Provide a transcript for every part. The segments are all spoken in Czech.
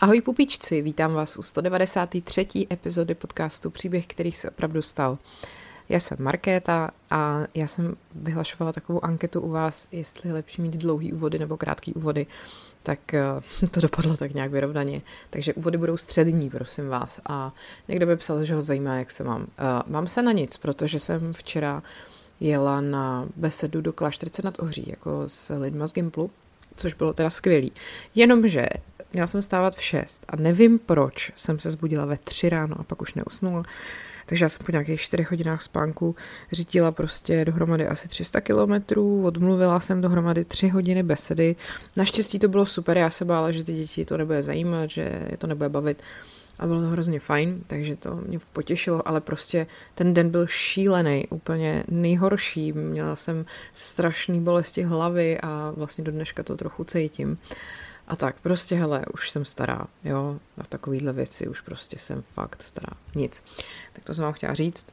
Ahoj pupičci, vítám vás u 193. epizody podcastu Příběh, který se opravdu stal. Já jsem Markéta a já jsem vyhlašovala takovou anketu u vás, jestli je lepší mít dlouhý úvody nebo krátký úvody, tak eh, to dopadlo tak nějak vyrovnaně. Takže úvody budou střední, prosím vás. A někdo by psal, že ho zajímá, jak se mám. Uh, mám se na nic, protože jsem včera jela na besedu do Klášterice nad Ohří, jako s lidma z Gimplu, což bylo teda skvělý. Jenomže měla jsem stávat v 6 a nevím proč jsem se zbudila ve 3 ráno a pak už neusnula. Takže já jsem po nějakých 4 hodinách spánku řídila prostě dohromady asi 300 kilometrů, odmluvila jsem dohromady 3 hodiny besedy. Naštěstí to bylo super, já se bála, že ty děti to nebude zajímat, že je to nebude bavit. A bylo to hrozně fajn, takže to mě potěšilo, ale prostě ten den byl šílený, úplně nejhorší. Měla jsem strašné bolesti hlavy a vlastně do dneška to trochu cítím. A tak, prostě hele, už jsem stará, jo, na takovýhle věci už prostě jsem fakt stará. Nic. Tak to jsem vám chtěla říct.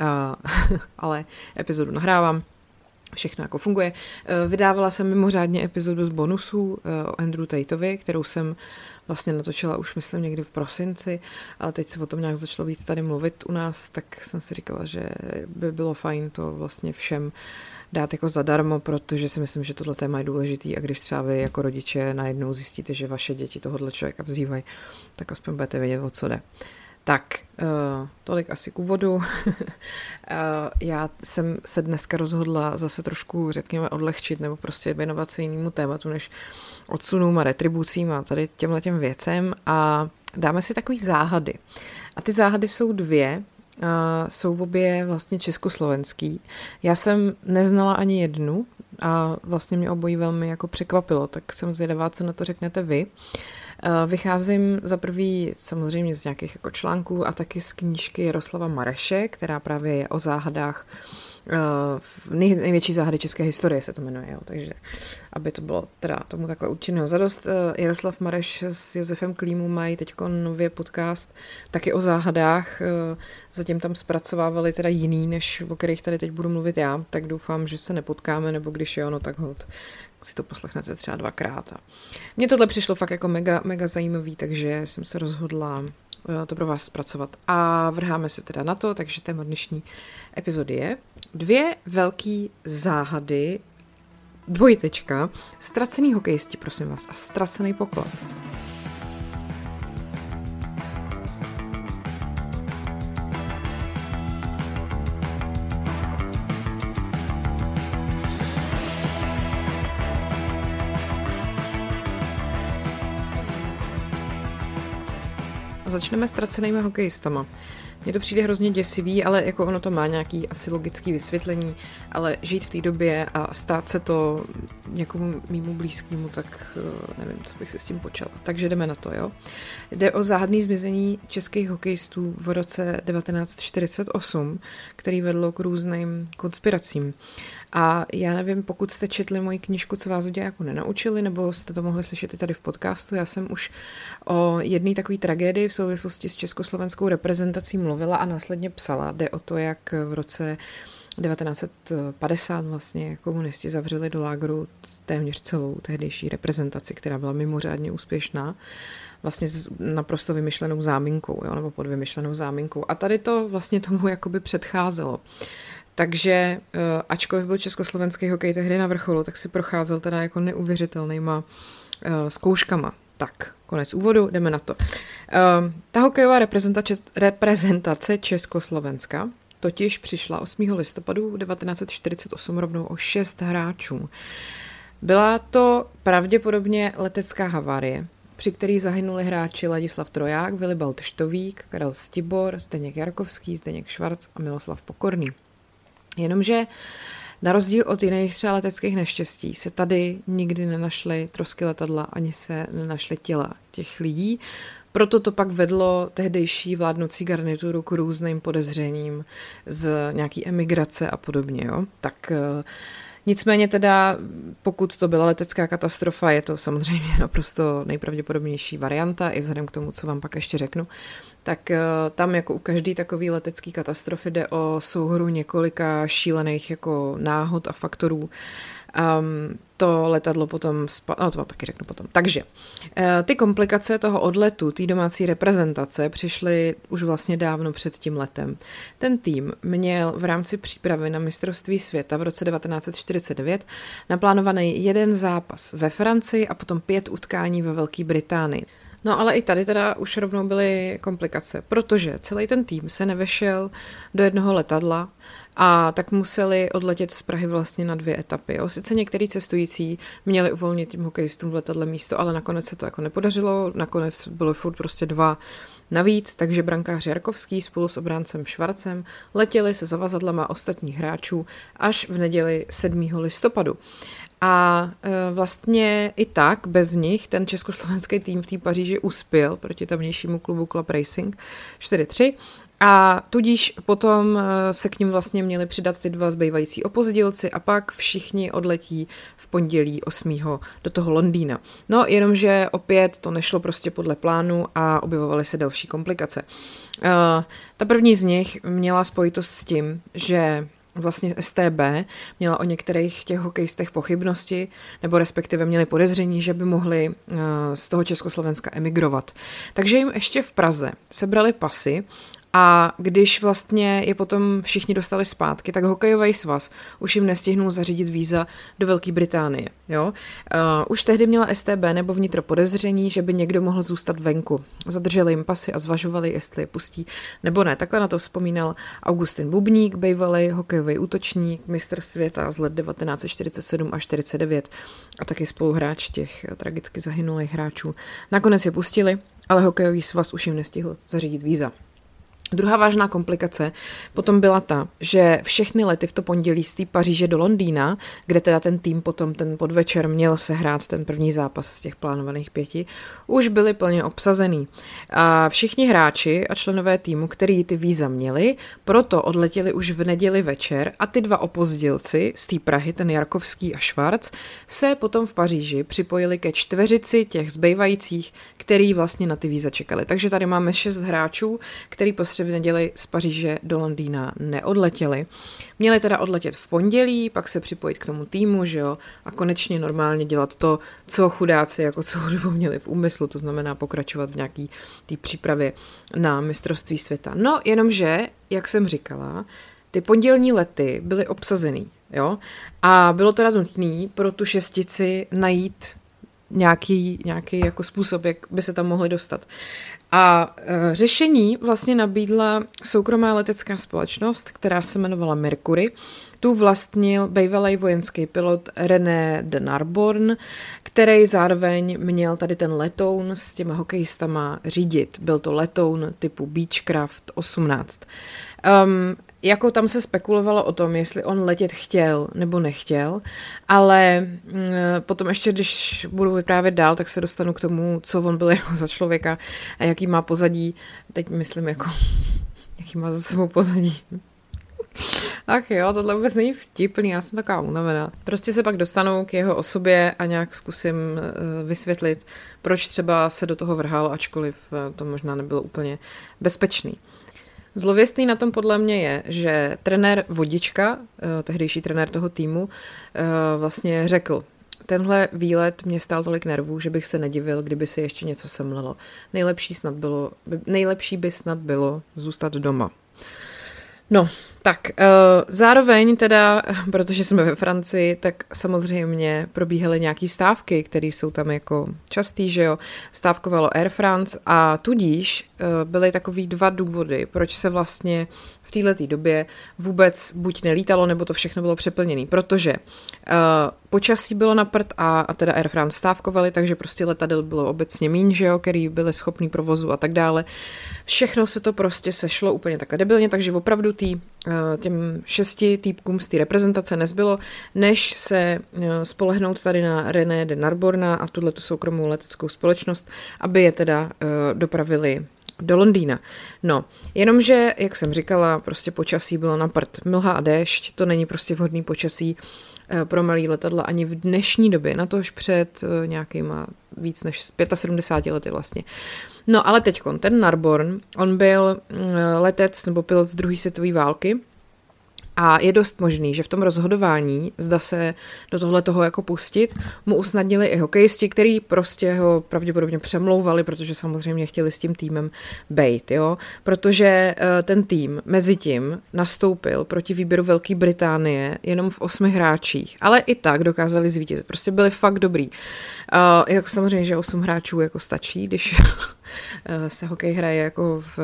Uh, ale epizodu nahrávám, všechno jako funguje. Uh, vydávala jsem mimořádně epizodu z bonusů uh, o Andrew Tateovi, kterou jsem vlastně natočila už myslím někdy v prosinci, ale teď se o tom nějak začalo víc tady mluvit u nás, tak jsem si říkala, že by bylo fajn to vlastně všem dát jako zadarmo, protože si myslím, že tohle téma je důležitý a když třeba vy jako rodiče najednou zjistíte, že vaše děti tohohle člověka vzývají, tak aspoň budete vědět, o co jde. Tak, uh, tolik asi k úvodu. uh, já jsem se dneska rozhodla zase trošku, řekněme, odlehčit nebo prostě věnovat se jinému tématu, než odsunům a retribucím a tady těmhle těm věcem a dáme si takový záhady. A ty záhady jsou dvě jsou obě vlastně československý. Já jsem neznala ani jednu a vlastně mě obojí velmi jako překvapilo, tak jsem zvědavá, co na to řeknete vy. Vycházím za prvý samozřejmě z nějakých jako článků a taky z knížky Jaroslava Mareše, která právě je o záhadách nej, největší záhady české historie se to jmenuje, jo. takže aby to bylo teda tomu takhle určeného zadost. Uh, Jaroslav Mareš s Josefem Klímou mají teď nově podcast taky o záhadách, zatím tam zpracovávali teda jiný, než o kterých tady teď budu mluvit já, tak doufám, že se nepotkáme, nebo když jo, no tak hod si to poslechnete třeba dvakrát. A mně tohle přišlo fakt jako mega, mega zajímavý, takže jsem se rozhodla to pro vás zpracovat. A vrháme se teda na to, takže téma dnešní epizody je dvě velký záhady, dvojitečka, ztracený hokejisti, prosím vás, a ztracený poklad. Začneme ztracenými hokejistama. Mně to přijde hrozně děsivý, ale jako ono to má nějaký asi logický vysvětlení, ale žít v té době a stát se to někomu mýmu blízkému, tak eh, nevím, co bych si s tím počala. Takže jdeme na to, jo. Jde o záhadný zmizení českých hokejistů v roce 1948, který vedlo k různým konspiracím. A já nevím, pokud jste četli moji knižku, co vás jako nenaučili, nebo jste to mohli slyšet i tady v podcastu. Já jsem už o jedné takové tragédii v souvislosti s československou reprezentací mluvila a následně psala. Jde o to, jak v roce 1950 vlastně komunisti zavřeli do lágru téměř celou tehdejší reprezentaci, která byla mimořádně úspěšná vlastně s naprosto vymyšlenou záminkou, jo, nebo pod vymyšlenou záminkou. A tady to vlastně tomu jakoby předcházelo. Takže eh, ačkoliv byl československý hokej tehdy na vrcholu, tak si procházel teda jako neuvěřitelnýma eh, zkouškama. Tak, konec úvodu, jdeme na to. Eh, ta hokejová reprezentace, reprezentace Československa totiž přišla 8. listopadu 1948 rovnou o 6 hráčů. Byla to pravděpodobně letecká havárie, při který zahynuli hráči Ladislav Troják, Vilibald Štovík, Karel Stibor, Zdeněk Jarkovský, Zdeněk Švarc a Miloslav Pokorný. Jenomže na rozdíl od jiných třeba leteckých neštěstí se tady nikdy nenašly trosky letadla, ani se nenašly těla těch lidí. Proto to pak vedlo tehdejší vládnoucí garnituru k různým podezřením z nějaký emigrace a podobně. Jo? Tak uh, Nicméně teda, pokud to byla letecká katastrofa, je to samozřejmě naprosto nejpravděpodobnější varianta, i vzhledem k tomu, co vám pak ještě řeknu, tak eh, tam jako u každé takové letecké katastrofy jde o souhru několika šílených jako náhod a faktorů. Um, to letadlo potom, spa- no to vám taky řeknu potom. Takže eh, ty komplikace toho odletu, té domácí reprezentace přišly už vlastně dávno před tím letem. Ten tým měl v rámci přípravy na mistrovství světa v roce 1949 naplánovaný jeden zápas ve Francii a potom pět utkání ve Velké Británii. No ale i tady teda už rovnou byly komplikace, protože celý ten tým se nevešel do jednoho letadla a tak museli odletět z Prahy vlastně na dvě etapy. Jo. Sice některý cestující měli uvolnit tím hokejistům v letadle místo, ale nakonec se to jako nepodařilo, nakonec bylo furt prostě dva Navíc, takže brankář Jarkovský spolu s obráncem Švarcem letěli se zavazadlama ostatních hráčů až v neděli 7. listopadu. A e, vlastně i tak, bez nich, ten československý tým v té Paříži uspěl proti tamnějšímu klubu Club Racing 4-3 a tudíž potom e, se k ním vlastně měli přidat ty dva zbývající opozdilci a pak všichni odletí v pondělí 8. do toho Londýna. No, jenomže opět to nešlo prostě podle plánu a objevovaly se další komplikace. Uh, ta první z nich měla spojitost s tím, že vlastně STB měla o některých těch hokejistech pochybnosti, nebo respektive měli podezření, že by mohli eh, z toho Československa emigrovat. Takže jim ještě v Praze sebrali pasy a když vlastně je potom všichni dostali zpátky, tak hokejový svaz už jim nestihnul zařídit víza do Velké Británie. Jo? Uh, už tehdy měla STB nebo vnitro podezření, že by někdo mohl zůstat venku. Zadrželi jim pasy a zvažovali, jestli je pustí nebo ne. Takhle na to vzpomínal Augustin Bubník, bývalý hokejový útočník, mistr světa z let 1947 a 49 a taky spoluhráč těch tragicky zahynulých hráčů. Nakonec je pustili, ale hokejový svaz už jim nestihl zařídit víza. Druhá vážná komplikace potom byla ta, že všechny lety v to pondělí z té Paříže do Londýna, kde teda ten tým potom ten podvečer měl sehrát ten první zápas z těch plánovaných pěti, už byly plně obsazený. A všichni hráči a členové týmu, který ty víza měli, proto odletěli už v neděli večer a ty dva opozdilci z té Prahy, ten Jarkovský a Švarc, se potom v Paříži připojili ke čtveřici těch zbývajících, který vlastně na ty víza čekali. Takže tady máme šest hráčů, který prostě v neděli z Paříže do Londýna neodletěli. Měli teda odletět v pondělí, pak se připojit k tomu týmu, že jo, a konečně normálně dělat to, co chudáci jako celou dobu měli v úmyslu, to znamená pokračovat v nějaký té přípravě na mistrovství světa. No, jenomže, jak jsem říkala, ty pondělní lety byly obsazený, jo, a bylo teda nutné pro tu šestici najít nějaký, nějaký jako způsob, jak by se tam mohli dostat. A e, řešení vlastně nabídla soukromá letecká společnost, která se jmenovala Mercury. Tu vlastnil bývalý vojenský pilot René de Narbonne, který zároveň měl tady ten letoun s těma hokejistama řídit. Byl to letoun typu Beechcraft 18. Um, jako tam se spekulovalo o tom, jestli on letět chtěl nebo nechtěl, ale mm, potom ještě, když budu vyprávět dál, tak se dostanu k tomu, co on byl jako za člověka a jaký má pozadí. Teď myslím jako, jaký má za sebou pozadí. Ach jo, tohle vůbec není vtipný, já jsem taková unavená. Prostě se pak dostanu k jeho osobě a nějak zkusím uh, vysvětlit, proč třeba se do toho vrhal, ačkoliv uh, to možná nebylo úplně bezpečný. Zlověstný na tom podle mě je, že trenér Vodička, eh, tehdejší trenér toho týmu, eh, vlastně řekl, tenhle výlet mě stál tolik nervů, že bych se nedivil, kdyby se ještě něco semlelo. Nejlepší, snad bylo, nejlepší by snad bylo zůstat doma. No, tak uh, zároveň teda, protože jsme ve Francii, tak samozřejmě probíhaly nějaký stávky, které jsou tam jako častý, že jo. Stávkovalo Air France a tudíž uh, byly takový dva důvody, proč se vlastně této době vůbec buď nelítalo, nebo to všechno bylo přeplněné, protože uh, počasí bylo na prd a, a teda Air France stávkovali, takže prostě letadel bylo obecně míň, že jo, který byly schopný provozu a tak dále. Všechno se to prostě sešlo úplně takhle debilně, takže opravdu tý, uh, těm šesti týpkům z té reprezentace nezbylo, než se uh, spolehnout tady na René de Narborna a tuhle tu soukromou leteckou společnost, aby je teda uh, dopravili do Londýna. No, jenomže, jak jsem říkala, prostě počasí bylo na prd. Mlha a déšť, to není prostě vhodný počasí eh, pro malý letadla ani v dnešní době, na to už před eh, nějakýma víc než 75 lety vlastně. No ale teď ten Narborn, on byl mm, letec nebo pilot z druhé světové války A je dost možný, že v tom rozhodování, zda se do tohle toho jako pustit, mu usnadnili i hokejisti, který prostě ho pravděpodobně přemlouvali, protože samozřejmě chtěli s tím týmem bejt, jo. Protože uh, ten tým mezi tím nastoupil proti výběru Velké Británie jenom v osmi hráčích, ale i tak dokázali zvítězit. Prostě byli fakt dobrý. Uh, jako samozřejmě, že osm hráčů jako stačí, když se hokej hraje jako v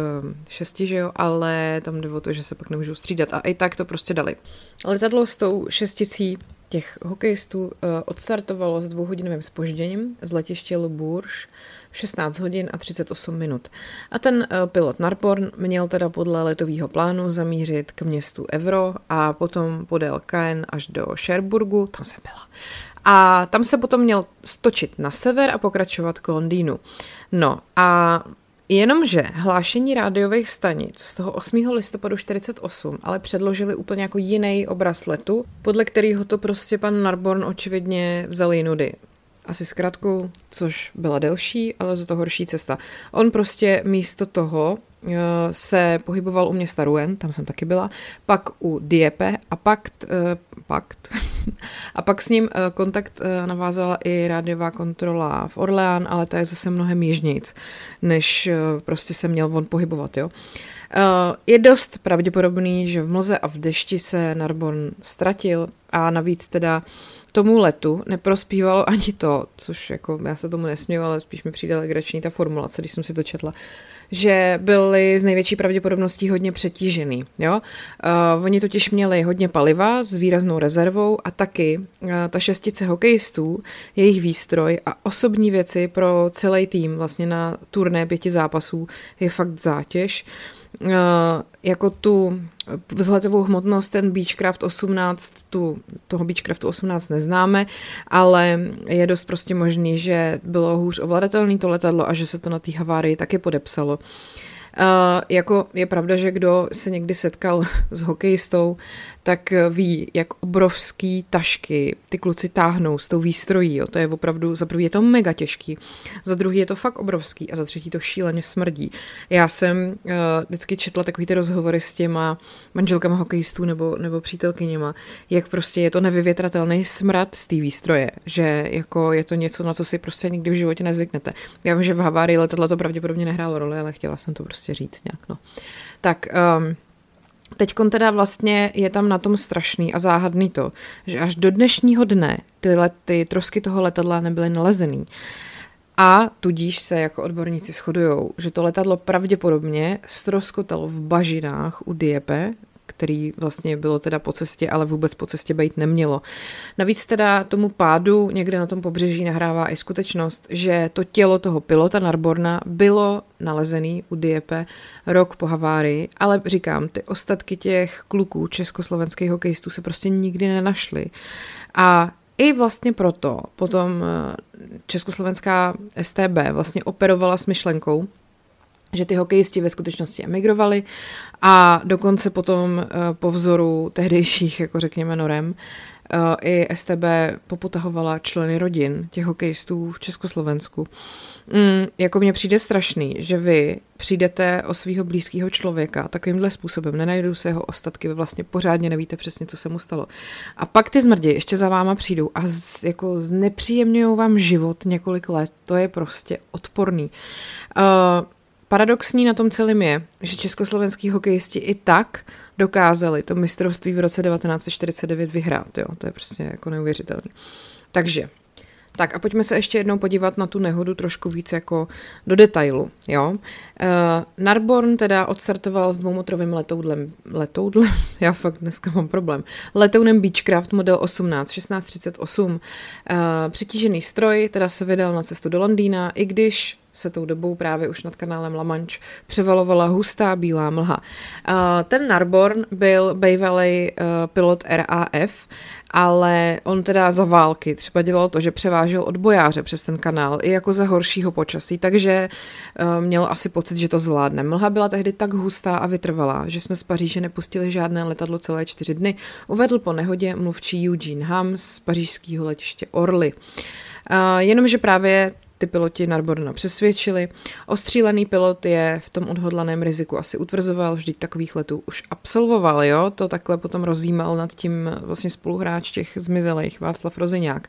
šesti, že jo, ale tam jde o to, že se pak nemůžou střídat a i tak to prostě dali. Letadlo s tou šesticí těch hokejistů uh, odstartovalo s dvouhodinovým spožděním z letiště Le Bourges v 16 hodin a 38 minut. A ten pilot Narborn měl teda podle letového plánu zamířit k městu Evro a potom podél Caen až do Cherburgu, tam jsem byla. A tam se potom měl stočit na sever a pokračovat k Londýnu. No a Jenomže hlášení rádiových stanic z toho 8. listopadu 48 ale předložili úplně jako jiný obraz letu, podle kterého to prostě pan Narborn očividně vzal nudy. Asi zkrátku, což byla delší, ale za to horší cesta. On prostě místo toho se pohyboval u města Rouen, tam jsem taky byla, pak u Dieppe a pakt, eh, pakt a pak s ním eh, kontakt navázala i rádiová kontrola v Orleán, ale ta je zase mnohem jižnějc, než prostě se měl on pohybovat, jo. Je dost pravděpodobný, že v mlze a v dešti se Narbonne ztratil a navíc teda tomu letu neprospívalo ani to, což jako já se tomu nesměju, ale spíš mi přijde legrační ta formulace, když jsem si to četla, že byli z největší pravděpodobností hodně přetížený. Jo? Uh, oni totiž měli hodně paliva s výraznou rezervou a taky uh, ta šestice hokejistů, jejich výstroj a osobní věci pro celý tým vlastně na turné pěti zápasů je fakt zátěž. Uh, jako tu vzhledovou hmotnost, ten Beechcraft 18, tu, toho Beechcraftu 18 neznáme, ale je dost prostě možný, že bylo hůř ovladatelné to letadlo a že se to na té havárii taky podepsalo. Uh, jako je pravda, že kdo se někdy setkal s hokejistou, tak ví, jak obrovský tašky ty kluci táhnou s tou výstrojí. Jo. To je opravdu, za prvý je to mega těžký, za druhý je to fakt obrovský a za třetí to šíleně smrdí. Já jsem uh, vždycky četla takový ty rozhovory s těma manželkama hokejistů nebo, nebo přítelkyněma, jak prostě je to nevyvětratelný smrad z té výstroje, že jako je to něco, na co si prostě nikdy v životě nezvyknete. Já vím, že v havárii letadla to pravděpodobně nehrálo roli, ale chtěla jsem to prostě říct nějak. No. Tak um, Teď teda vlastně je tam na tom strašný a záhadný to, že až do dnešního dne ty, lety, trosky toho letadla nebyly nalezený. A tudíž se jako odborníci shodují, že to letadlo pravděpodobně stroskotalo v bažinách u Dieppe, který vlastně bylo teda po cestě, ale vůbec po cestě být nemělo. Navíc teda tomu pádu někde na tom pobřeží nahrává i skutečnost, že to tělo toho pilota Narborna bylo nalezený u Dieppe rok po havárii, ale říkám, ty ostatky těch kluků československých hokejistů se prostě nikdy nenašly. A i vlastně proto potom eh, československá STB vlastně operovala s myšlenkou, že ty hokejisti ve skutečnosti emigrovali a dokonce potom eh, po vzoru tehdejších, jako řekněme, norem, eh, i STB poputahovala členy rodin těch hokejistů v Československu. Mm, jako mně přijde strašný, že vy přijdete o svého blízkého člověka takovýmhle způsobem, nenajdou se jeho ostatky, vy vlastně pořádně nevíte přesně, co se mu stalo. A pak ty zmrdi ještě za váma přijdou a z, jako znepříjemňují vám život několik let. To je prostě odporný. Uh, Paradoxní na tom celém je, že československý hokejisti i tak dokázali to mistrovství v roce 1949 vyhrát. Jo? To je prostě jako neuvěřitelné. Takže, tak a pojďme se ještě jednou podívat na tu nehodu trošku víc jako do detailu. Jo? Uh, Narborn teda odstartoval s dvoumotrovým letoudlem, letoudlem, já fakt dneska mám problém, letounem Beechcraft model 18 1638. Uh, přetížený stroj teda se vydal na cestu do Londýna, i když se tou dobou právě už nad kanálem La Manche převalovala hustá bílá mlha. Ten Narborn byl bývalý uh, pilot RAF, ale on teda za války třeba dělal to, že převážel odbojáře přes ten kanál i jako za horšího počasí, takže uh, měl asi pocit, že to zvládne. Mlha byla tehdy tak hustá a vytrvalá, že jsme z Paříže nepustili žádné letadlo celé čtyři dny, uvedl po nehodě mluvčí Eugene Ham z pařížského letiště Orly. Uh, jenomže právě ty piloti Narborna přesvědčili. Ostřílený pilot je v tom odhodlaném riziku asi utvrzoval, vždyť takových letů už absolvoval, jo, to takhle potom rozjímal nad tím vlastně spoluhráč těch zmizelých, Václav Rozeňák.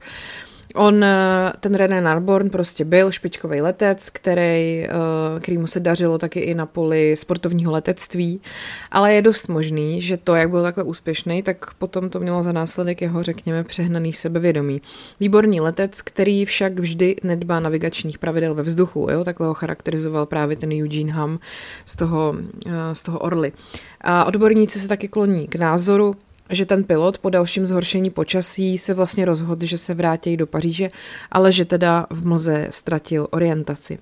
On, eh, ten René Narborn prostě byl špičkový letec, který, eh, který mu se dařilo taky i na poli sportovního letectví, ale je dost možný, že to, jak byl takhle úspěšný, tak potom to mělo za následek jeho, řekněme, přehnaný sebevědomí. Výborný letec, který však vždy nedbá navigačních pravidel ve vzduchu, jo? takhle ho charakterizoval právě ten Eugene Ham z toho, eh, z toho Orly. A odborníci se taky kloní k názoru, že ten pilot po dalším zhoršení počasí se vlastně rozhodl, že se vrátí do Paříže, ale že teda v mlze ztratil orientaci.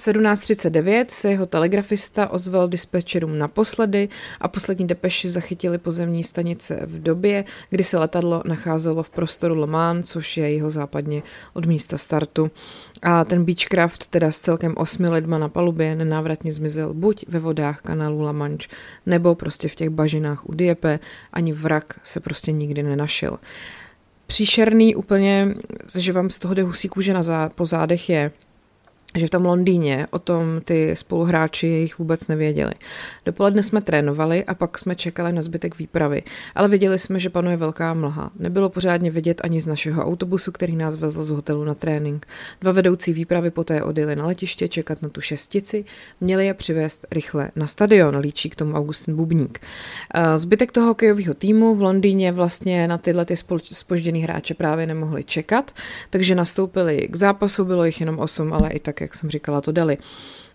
V 17.39 se jeho telegrafista ozval dispečerům naposledy a poslední depeši zachytili pozemní stanice v době, kdy se letadlo nacházelo v prostoru Le Mans, což je jeho západně od místa startu. A ten Beechcraft teda s celkem osmi lidma na palubě nenávratně zmizel buď ve vodách kanálu La Manche, nebo prostě v těch bažinách u Dieppe, ani vrak se prostě nikdy nenašel. Příšerný úplně, že vám z toho jde husí kůže na zá, po zádech je, že v tom Londýně o tom ty spoluhráči jich vůbec nevěděli. Dopoledne jsme trénovali a pak jsme čekali na zbytek výpravy, ale viděli jsme, že panuje velká mlha. Nebylo pořádně vidět ani z našeho autobusu, který nás vezl z hotelu na trénink. Dva vedoucí výpravy poté odjeli na letiště čekat na tu šestici, měli je přivést rychle na stadion, líčí k tomu Augustin Bubník. Zbytek toho hokejového týmu v Londýně vlastně na tyhle ty spožděný hráče právě nemohli čekat, takže nastoupili k zápasu, bylo jich jenom osm, ale i tak jak jsem říkala, to dali.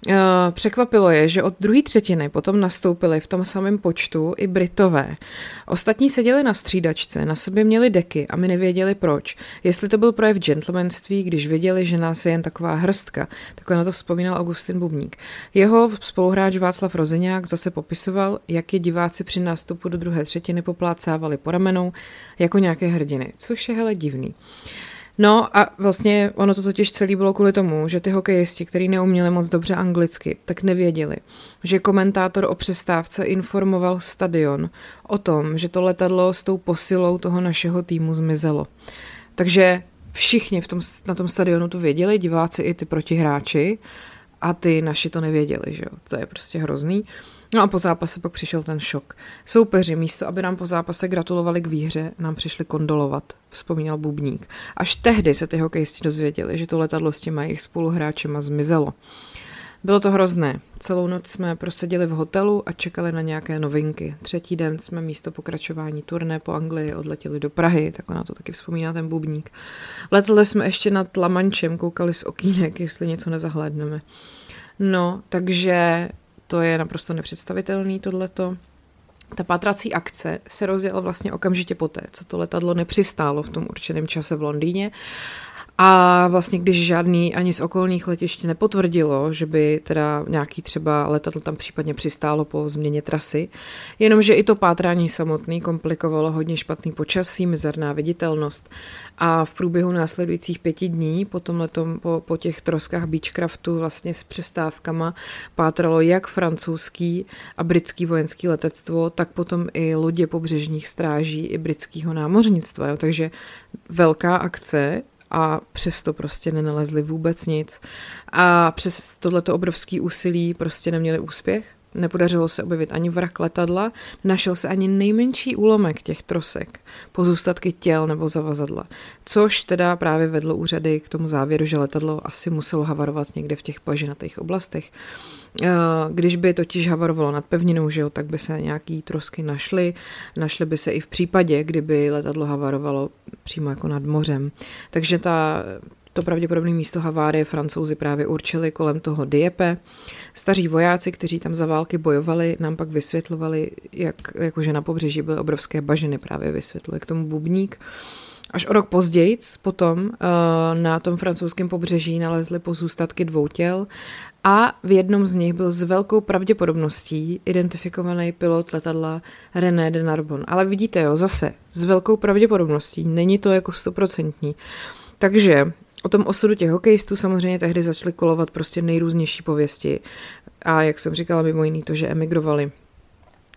Eh, překvapilo je, že od druhé třetiny potom nastoupili v tom samém počtu i Britové. Ostatní seděli na střídačce, na sobě měli deky a my nevěděli proč. Jestli to byl projev gentlemanství, když věděli, že nás je jen taková hrstka. Takhle na to vzpomínal Augustin Bubník. Jeho spoluhráč Václav Rozeňák zase popisoval, jak je diváci při nástupu do druhé třetiny poplácávali po ramenou jako nějaké hrdiny, což je hele divný. No a vlastně ono to totiž celý bylo kvůli tomu, že ty hokejisti, kteří neuměli moc dobře anglicky, tak nevěděli, že komentátor o přestávce informoval stadion o tom, že to letadlo s tou posilou toho našeho týmu zmizelo. Takže všichni v tom, na tom stadionu to věděli, diváci i ty protihráči, a ty naši to nevěděli, že jo. To je prostě hrozný. No a po zápase pak přišel ten šok. Soupeři místo, aby nám po zápase gratulovali k výhře, nám přišli kondolovat, vzpomínal Bubník. Až tehdy se ty hokejisti dozvěděli, že to letadlo s těma jejich spoluhráčema zmizelo. Bylo to hrozné. Celou noc jsme proseděli v hotelu a čekali na nějaké novinky. Třetí den jsme místo pokračování turné po Anglii odletěli do Prahy, tak na to taky vzpomíná ten bubník. Leteli jsme ještě nad Lamančem, koukali z okýnek, jestli něco nezahlédneme. No, takže to je naprosto nepředstavitelný tohleto. Ta pátrací akce se rozjela vlastně okamžitě poté, co to letadlo nepřistálo v tom určeném čase v Londýně a vlastně když žádný ani z okolních letišť nepotvrdilo, že by teda nějaký třeba letadlo tam případně přistálo po změně trasy, jenomže i to pátrání samotný komplikovalo hodně špatný počasí, mizerná viditelnost a v průběhu následujících pěti dní po letom, po, po těch troskách Beechcraftu vlastně s přestávkama pátralo jak francouzský a britský vojenský letectvo, tak potom i lodě pobřežních stráží i britského námořnictva. Jo. Takže velká akce, a přesto prostě nenalezli vůbec nic. A přes tohleto obrovský úsilí prostě neměli úspěch. Nepodařilo se objevit ani vrak letadla, našel se ani nejmenší úlomek těch trosek, pozůstatky těl nebo zavazadla, což teda právě vedlo úřady k tomu závěru, že letadlo asi muselo havarovat někde v těch pažinatých oblastech. Eh, když by totiž havarovalo nad pevninou, že jo, tak by se nějaký trosky našly. Našly by se i v případě, kdyby letadlo havarovalo přímo jako nad mořem. Takže ta, to pravděpodobné místo havárie francouzi právě určili kolem toho Dieppe. Staří vojáci, kteří tam za války bojovali, nám pak vysvětlovali, jak, jakože na pobřeží byly obrovské bažiny, právě vysvětluje k tomu bubník. Až o rok později potom eh, na tom francouzském pobřeží nalezli pozůstatky dvou těl a v jednom z nich byl s velkou pravděpodobností identifikovaný pilot letadla René de Narbon. Ale vidíte jo, zase s velkou pravděpodobností, není to jako stoprocentní. Takže o tom osudu těch hokejistů samozřejmě tehdy začaly kolovat prostě nejrůznější pověsti. A jak jsem říkala, mimo jiný to, že emigrovali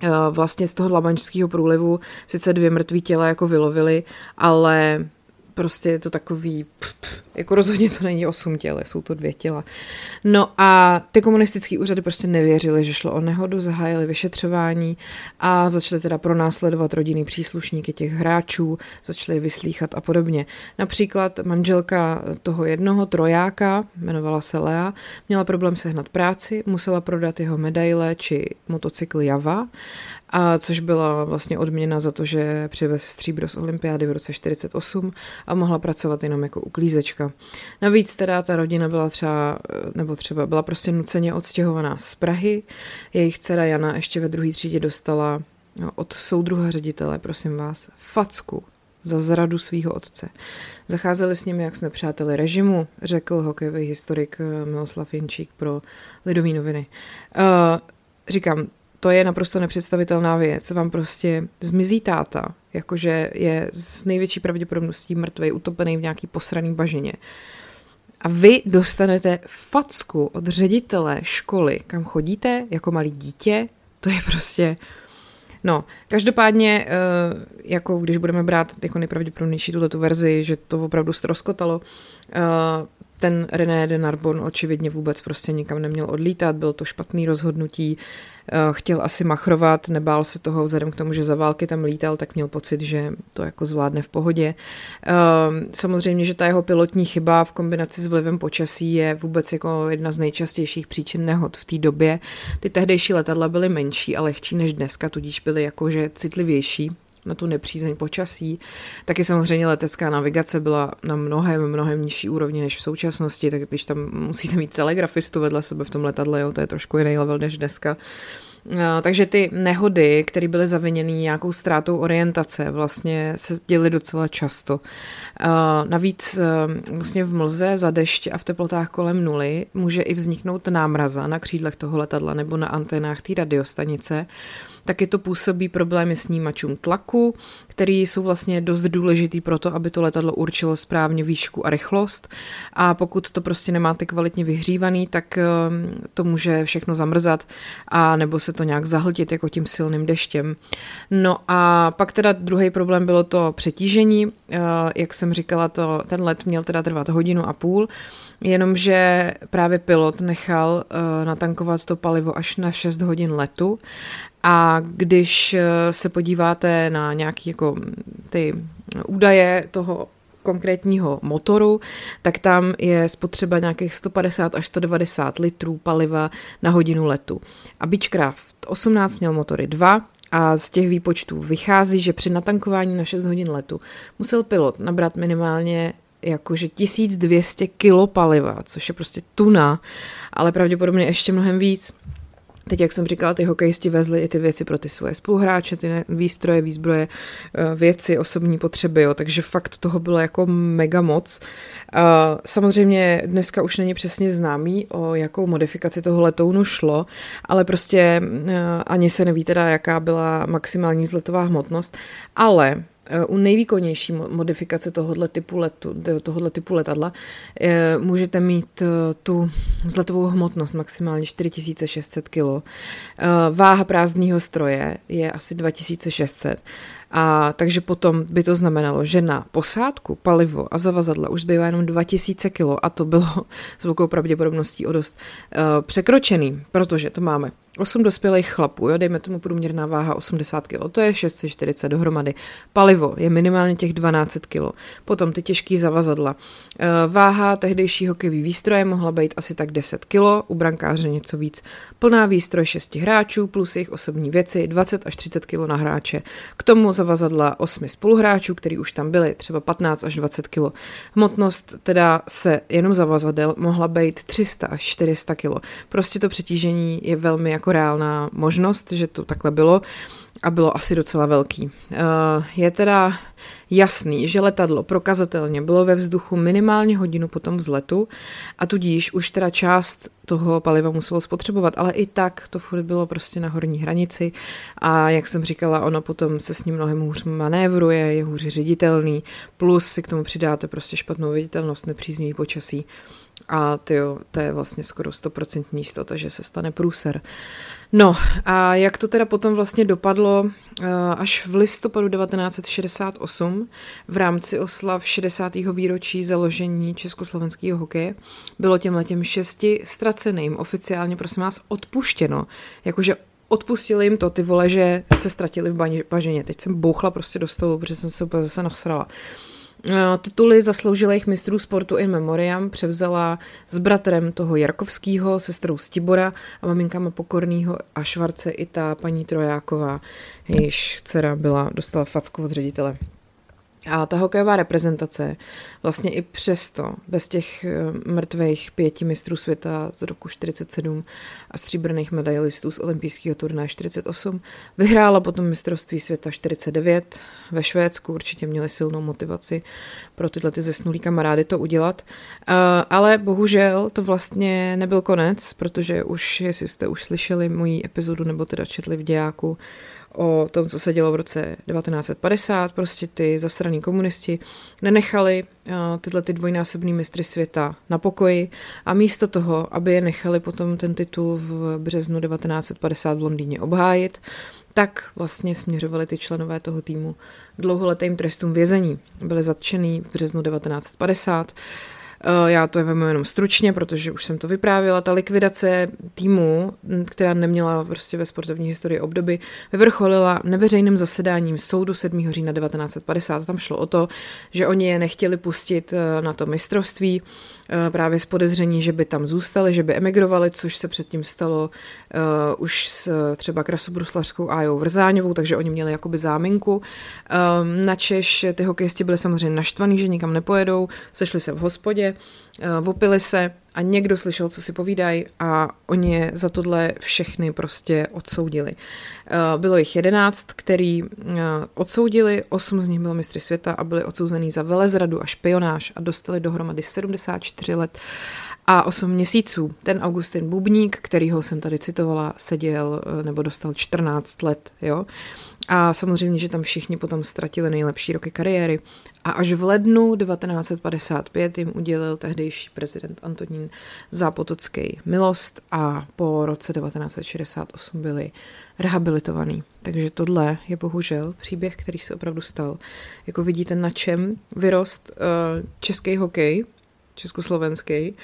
eh, vlastně z toho lamančského průlivu sice dvě mrtvé těla jako vylovili, ale prostě je to takový, pff, pff, jako rozhodně to není osm těle, jsou to dvě těla. No a ty komunistické úřady prostě nevěřily, že šlo o nehodu, zahájili vyšetřování a začali teda pronásledovat rodinný příslušníky těch hráčů, začali vyslíchat a podobně. Například manželka toho jednoho trojáka, jmenovala se Lea, měla problém sehnat práci, musela prodat jeho medaile či motocykl Java a což byla vlastně odměna za to, že přivez stříbro z olympiády v roce 48 a mohla pracovat jenom jako uklízečka. Navíc teda ta rodina byla třeba, nebo třeba byla prostě nuceně odstěhovaná z Prahy. Jejich dcera Jana ještě ve druhé třídě dostala no, od soudruha ředitele, prosím vás, facku za zradu svého otce. Zacházeli s nimi jak s nepřáteli režimu, řekl hokejový historik eh, Miloslav Jenčík pro Lidové noviny. Uh, říkám, to je naprosto nepředstavitelná věc. Vám prostě zmizí táta, jakože je s největší pravděpodobností mrtvý, utopený v nějaký posraný bažině. A vy dostanete facku od ředitele školy, kam chodíte jako malý dítě, to je prostě... No, každopádně, eh, jako když budeme brát jako nejpravděpodobnější tuto verzi, že to opravdu stroskotalo, eh, ten René de Narbon očividně vůbec prostě nikam neměl odlítat, byl to špatný rozhodnutí, eh, chtěl asi machrovat, nebál se toho vzhledem k tomu, že za války tam lítal, tak měl pocit, že to jako zvládne v pohodě. Eh, samozřejmě, že ta jeho pilotní chyba v kombinaci s vlivem počasí je vůbec jako jedna z nejčastějších příčin nehod v té době. Ty tehdejší letadla byly menší a lehčí než dneska, tudíž byly jakože citlivější na tu nepřízeň počasí. Taky samozřejmě letecká navigace byla na mnohem, mnohem nižší úrovni než v současnosti, tak když tam musíte mít telegrafistu vedle sebe v tom letadle, jo, to je trošku jiný level než dneska. Takže ty nehody, které byly zaviněny nějakou ztrátou orientace, vlastně se děly docela často. Navíc vlastně v mlze, za dešť a v teplotách kolem nuly může i vzniknout námraza na křídlech toho letadla nebo na anténách té radiostanice taky to působí problémy snímačům tlaku, který jsou vlastně dost důležitý pro to, aby to letadlo určilo správně výšku a rychlost. A pokud to prostě nemáte kvalitně vyhřívaný, tak ehm, to může všechno zamrzat a nebo se to nějak zahltit jako tím silným deštěm. No a pak teda druhý problém bylo to přetížení. Eh, jak jsem říkala, to, ten let měl teda trvat hodinu a půl, jenomže právě pilot nechal uh, natankovat to palivo až na 6 hodin letu a když eh, se podíváte na nějaké jako ty údaje toho konkrétního motoru, tak tam je spotřeba nějakých 150 až 190 litrů paliva na hodinu letu. A Beechcraft 18 měl motory 2, a z těch výpočtů vychází, že při natankování na 6 hodin letu musel pilot nabrat minimálně jakože 1200 kilo paliva, což je prostě tuna, ale pravděpodobně ještě mnohem víc. Teď, jak jsem říkala, ty hokejisti vezli i ty věci pro ty svoje spoluhráče, ty výstroje, výzbroje, eh, věci, osobní potřeby, jo, takže fakt toho bylo jako mega moc. Samozřejmě dneska už není přesně známý, o jakou modifikaci toho letounu šlo, ale prostě eh, ani se neví teda, jaká byla maximální zletová hmotnost, ale Eh, u nejvýkonnější modifikace tohohle typu, letu, tohohle typu letadla eh, můžete mít eh, tu vzletovou hmotnost maximálně 4600 kg. Váha prázdného stroje je asi 2600 a takže potom by to znamenalo, že na posádku, palivo a zavazadla už zbývá jenom 2000 kg a to bylo s velkou pravděpodobností o dost překročený, protože to máme 8 dospělých chlapů, jo, dejme tomu průměrná váha 80 kg, to je 640 dohromady. Palivo je minimálně těch 12 kg. Potom ty těžké zavazadla. Eh, váha tehdejší hokejový výstroje mohla být asi tak 10 kg, u brankáře něco víc. Plná výstroj 6 hráčů plus jejich osobní věci 20 až 30 kg na hráče. K tomu zavazadla 8 spoluhráčů, který už tam byli, třeba 15 až 20 kg. Hmotnost teda se jenom zavazadel mohla být 300 až 400 kg. Prostě to přetížení je velmi jako reálná možnost, že to takhle bylo a bylo asi docela velký. Eh, je teda jasný, že letadlo prokazatelně bylo ve vzduchu minimálně hodinu po tom vzletu a tudíž už teda část toho paliva muselo spotřebovat, ale i tak to furt bylo prostě na horní hranici a jak jsem říkala, ono potom se s ním mnohem hůř manévruje, je hůř ředitelný, plus si k tomu přidáte prostě špatnou viditelnost, nepříznivý počasí a tyjo, to je vlastně skoro 100% jistota, že se stane průser. No a jak to teda potom vlastně dopadlo, až v listopadu 1968 v rámci oslav 60. výročí založení československého hokeje bylo těm letěm šesti ztraceným oficiálně, prosím vás, odpuštěno. Jakože odpustili jim to, ty vole, že se ztratili v bažině. Teď jsem bouchla prostě do stolu, protože jsem se úplně zase nasrala. Eh, tituly zasloužilých mistrů sportu in memoriam převzala s bratrem toho Jarkovského, sestrou Stibora a maminkama Pokorného a Švarce i ta paní Trojáková, jejíž dcera byla, dostala facku od ředitele. A ta hokejová reprezentace vlastně i přesto, bez těch eh, mrtvých pěti mistrů světa z roku 47 a stříbrných medailistů z olympijského turnaje 48, vyhrála potom mistrovství světa 49 ve Švédsku, určitě měli silnou motivaci pro tyhle ty zesnulý kamarády to udělat. Eh, ale bohužel to vlastně nebyl konec, protože už, jestli jste už slyšeli moji epizodu nebo teda četli v dějáku, o tom, co se dělo v roce 1950. Prostě ty zasraný komunisti nenechali uh, tyhle ty dvojnásobný mistry světa na pokoji a místo toho, aby je nechali potom ten titul v březnu 1950 v Londýně obhájit, tak vlastně směřovali ty členové toho týmu dlouholetým trestům vězení. Byli zatčený v březnu 1950 Eh, já to vemu jenom stručně, protože už jsem to vyprávila. Ta likvidace týmu, která neměla prostě ve sportovní historii obdoby, vyvrcholila neveřejným zasedáním soudu 7. října 1950. Tam šlo o to, že oni je nechtěli pustit eh, na to mistrovství, Eh, právě z podezření, že by tam zůstali, že by emigrovali, což se předtím stalo uh, už s třeba krasobruslařskou Ajou Vrzáňovou, takže oni měli jakoby záminku. Um, na Češ ty hokejisti byli samozřejmě naštvaní, že nikam nepojedou, sešli se v hospodě, uh, opili se a někdo slyšel, co si povídají a oni je za tohle všechny prostě odsoudili. Eh, bylo jich jedenáct, který eh, odsoudili, osm z nich bylo mistry světa a byli odsouzený za velezradu a špionáž a dostali dohromady 74 let a 8 měsíců. Ten Augustin Bubník, kterýho jsem tady citovala, seděl eh, nebo dostal 14 let. Jo? A samozřejmě, že tam všichni potom ztratili nejlepší roky kariéry. A až v lednu 1955 jim udělil tehdejší prezident Antonín Zápotocký milost a po roce 1968 byli rehabilitovaný. Takže tohle je bohužel příběh, který se opravdu stal. Jako vidíte, na čem vyrost uh, český hokej, československý,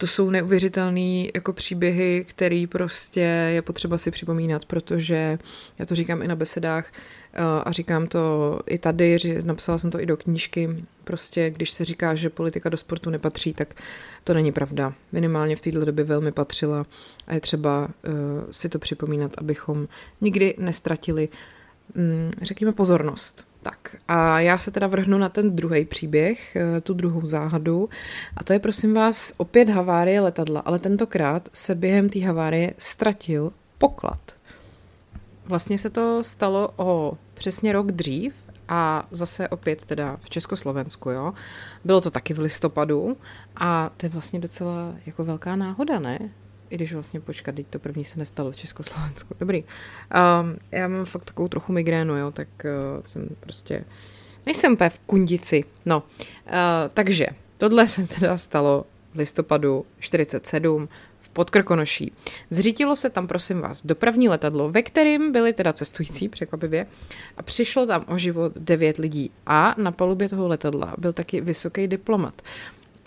to jsou neuvěřitelné jako příběhy, který prostě je potřeba si připomínat, protože já to říkám i na besedách eh, a říkám to i tady, napsala jsem to i do knížky, prostě když se říká, že politika do sportu nepatří, tak to není pravda. Minimálně v této době velmi patřila a je třeba uh, si to připomínat, abychom nikdy nestratili, um, řekněme, pozornost tak a já se teda vrhnu na ten druhý příběh, eh, tu druhou záhadu a to je prosím vás opět havárie letadla, ale tentokrát se během té havárie ztratil poklad. Vlastně se to stalo o přesně rok dřív a zase opět teda v Československu, jo. Bylo to taky v listopadu a to je vlastně docela jako velká náhoda, ne? I když vlastně počkat, teď to první se nestalo v Československu. Dobrý. Um, já mám fakt takovou trochu migrénu, jo, tak uh, jsem prostě, nejsem úplně v kundici. No, uh, takže tohle se teda stalo v listopadu 47 v Podkrkonoší. Zřítilo se tam, prosím vás, dopravní letadlo, ve kterým byli teda cestující, překvapivě, a přišlo tam o život devět lidí. A na palubě toho letadla byl taky vysoký diplomat.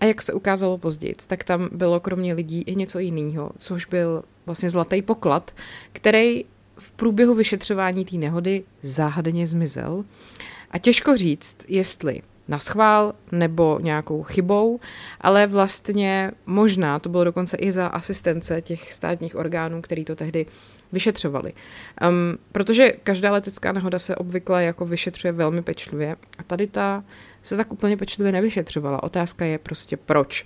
A jak se ukázalo později, tak tam bylo kromě lidí i něco jiného, což byl vlastně zlatý poklad, který v průběhu vyšetřování té nehody záhadně zmizel. A těžko říct, jestli na schvál nebo nějakou chybou, ale vlastně možná to bylo dokonce i za asistence těch státních orgánů, který to tehdy vyšetřovali. Um, protože každá letecká nehoda se obvykle jako vyšetřuje velmi pečlivě a tady ta se tak úplně pečlivě nevyšetřovala. Otázka je prostě proč.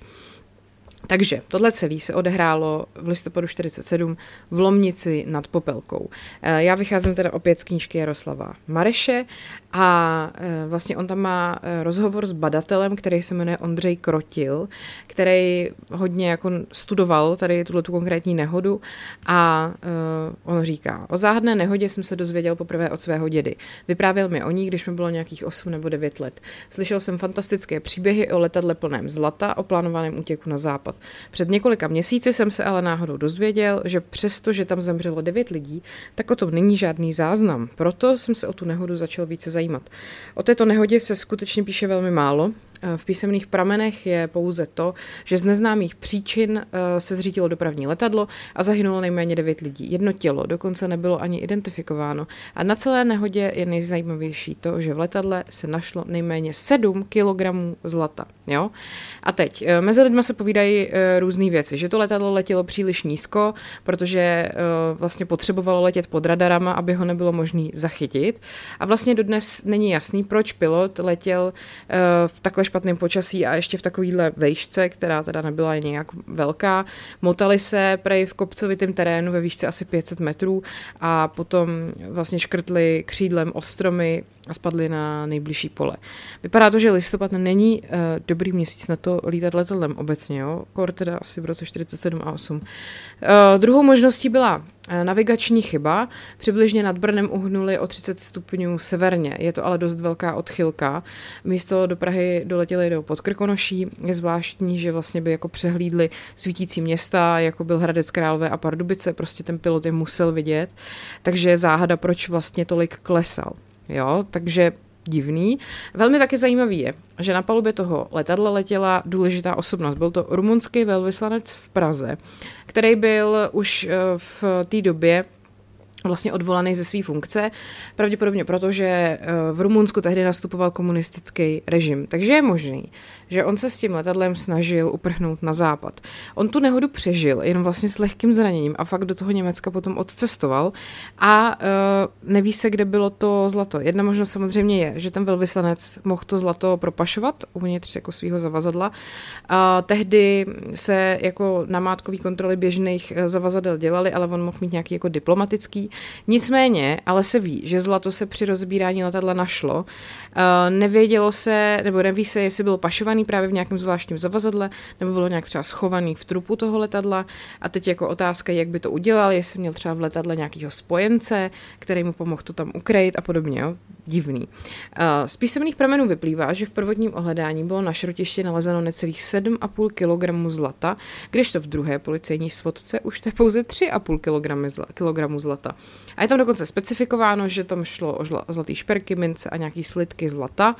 Takže tohle celé se odehrálo v listopadu 47 v Lomnici nad Popelkou. Eh, já vycházím teda opět z knížky Jaroslava Mareše a eh, vlastně on tam má eh, rozhovor s badatelem, který se jmenuje Ondřej Krotil, který hodně jako studoval tady tuhle tu konkrétní nehodu a on říká, o záhadné nehodě jsem se dozvěděl poprvé od svého dědy. Vyprávěl mi o ní, když mi bylo nějakých 8 nebo 9 let. Slyšel jsem fantastické příběhy o letadle plném zlata, o plánovaném útěku na západ. Před několika měsíci jsem se ale náhodou dozvěděl, že přesto, že tam zemřelo devět lidí, tak o tom není žádný záznam. Proto jsem se o tu nehodu začal více zajímat. O této nehodě se skutečně píše velmi málo, v písemných pramenech je pouze to, že z neznámých příčin eh, se zřítilo dopravní letadlo a zahynulo nejméně 9 lidí. Jedno tělo dokonce nebylo ani identifikováno. A na celé nehodě je nejzajímavější to, že v letadle se našlo nejméně 7 kilogramů zlata. Jo? A teď, eh, mezi lidmi se povídají eh, různé věci, že to letadlo letělo příliš nízko, protože vlastně potřebovalo letět pod radarama, aby ho nebylo možné zachytit. A vlastně dodnes není jasný, proč pilot letěl v takhle špatném počasí a ještě v takovýhle vejšce, která teda nebyla nějak velká. Motali se prej v kopcovitém terénu ve výšce asi 500 metrů a potom vlastně škrtli křídlem ostromy a spadli na nejbližší pole. Vypadá to, že listopad není uh, dobrý měsíc na to lítat letadlem obecně, jo? Kor teda asi v roce 47 a 8. Uh, eh, druhou možností byla navigační chyba. Přibližně nad Brnem uhnuli o 30 stupňů severně. Je to ale dost velká odchylka. Místo do Prahy doletěli do Podkrkonoší. Je zvláštní, že vlastně by jako přehlídli svítící města, jako byl Hradec Králové a Pardubice. Prostě ten pilot je musel vidět. Takže záhada, proč vlastně tolik klesal. Jo, takže divný. Velmi taky zajímavý je, že na palubě toho letadla letěla důležitá osobnost. Byl to rumunský velvyslanec v Praze, který byl už eh, v té době vlastně odvolaný ze své funkce, pravděpodobně proto, že eh, v Rumunsku tehdy nastupoval komunistický režim. Takže je možný, že on se s tím letadlem snažil uprchnout na západ. On tu nehodu přežil, jenom vlastně s lehkým zraněním a fakt do toho Německa potom odcestoval a uh, neví se, kde bylo to zlato. Jedna možnost samozřejmě je, že ten velvyslanec mohl to zlato propašovat uvnitř jako svého zavazadla. A tehdy se jako namátkový kontroly běžných eh, zavazadel dělali, ale on mohl mít nějaký jako diplomatický. Nicméně, ale se ví, že zlato se při rozbírání letadla našlo. Uh, nevědělo se, nebo neví se, jestli bylo pašovaný právě v nějakém zvláštním zavazadle, nebo bylo nějak třeba schovaný v trupu toho letadla. A teď jako otázka, jak by to udělal, jestli měl třeba v letadle nějakého spojence, který mu pomohl to tam ukrejt a podobně. Jo? Divný. Z písemných pramenů vyplývá, že v prvotním ohledání bylo na šrotiště nalezeno necelých 7,5 kg zlata, kdežto v druhé policejní svodce už to je pouze 3,5 kg zlata. A je tam dokonce specifikováno, že tam šlo o zlatý šperky, mince a nějaký slitky zlata.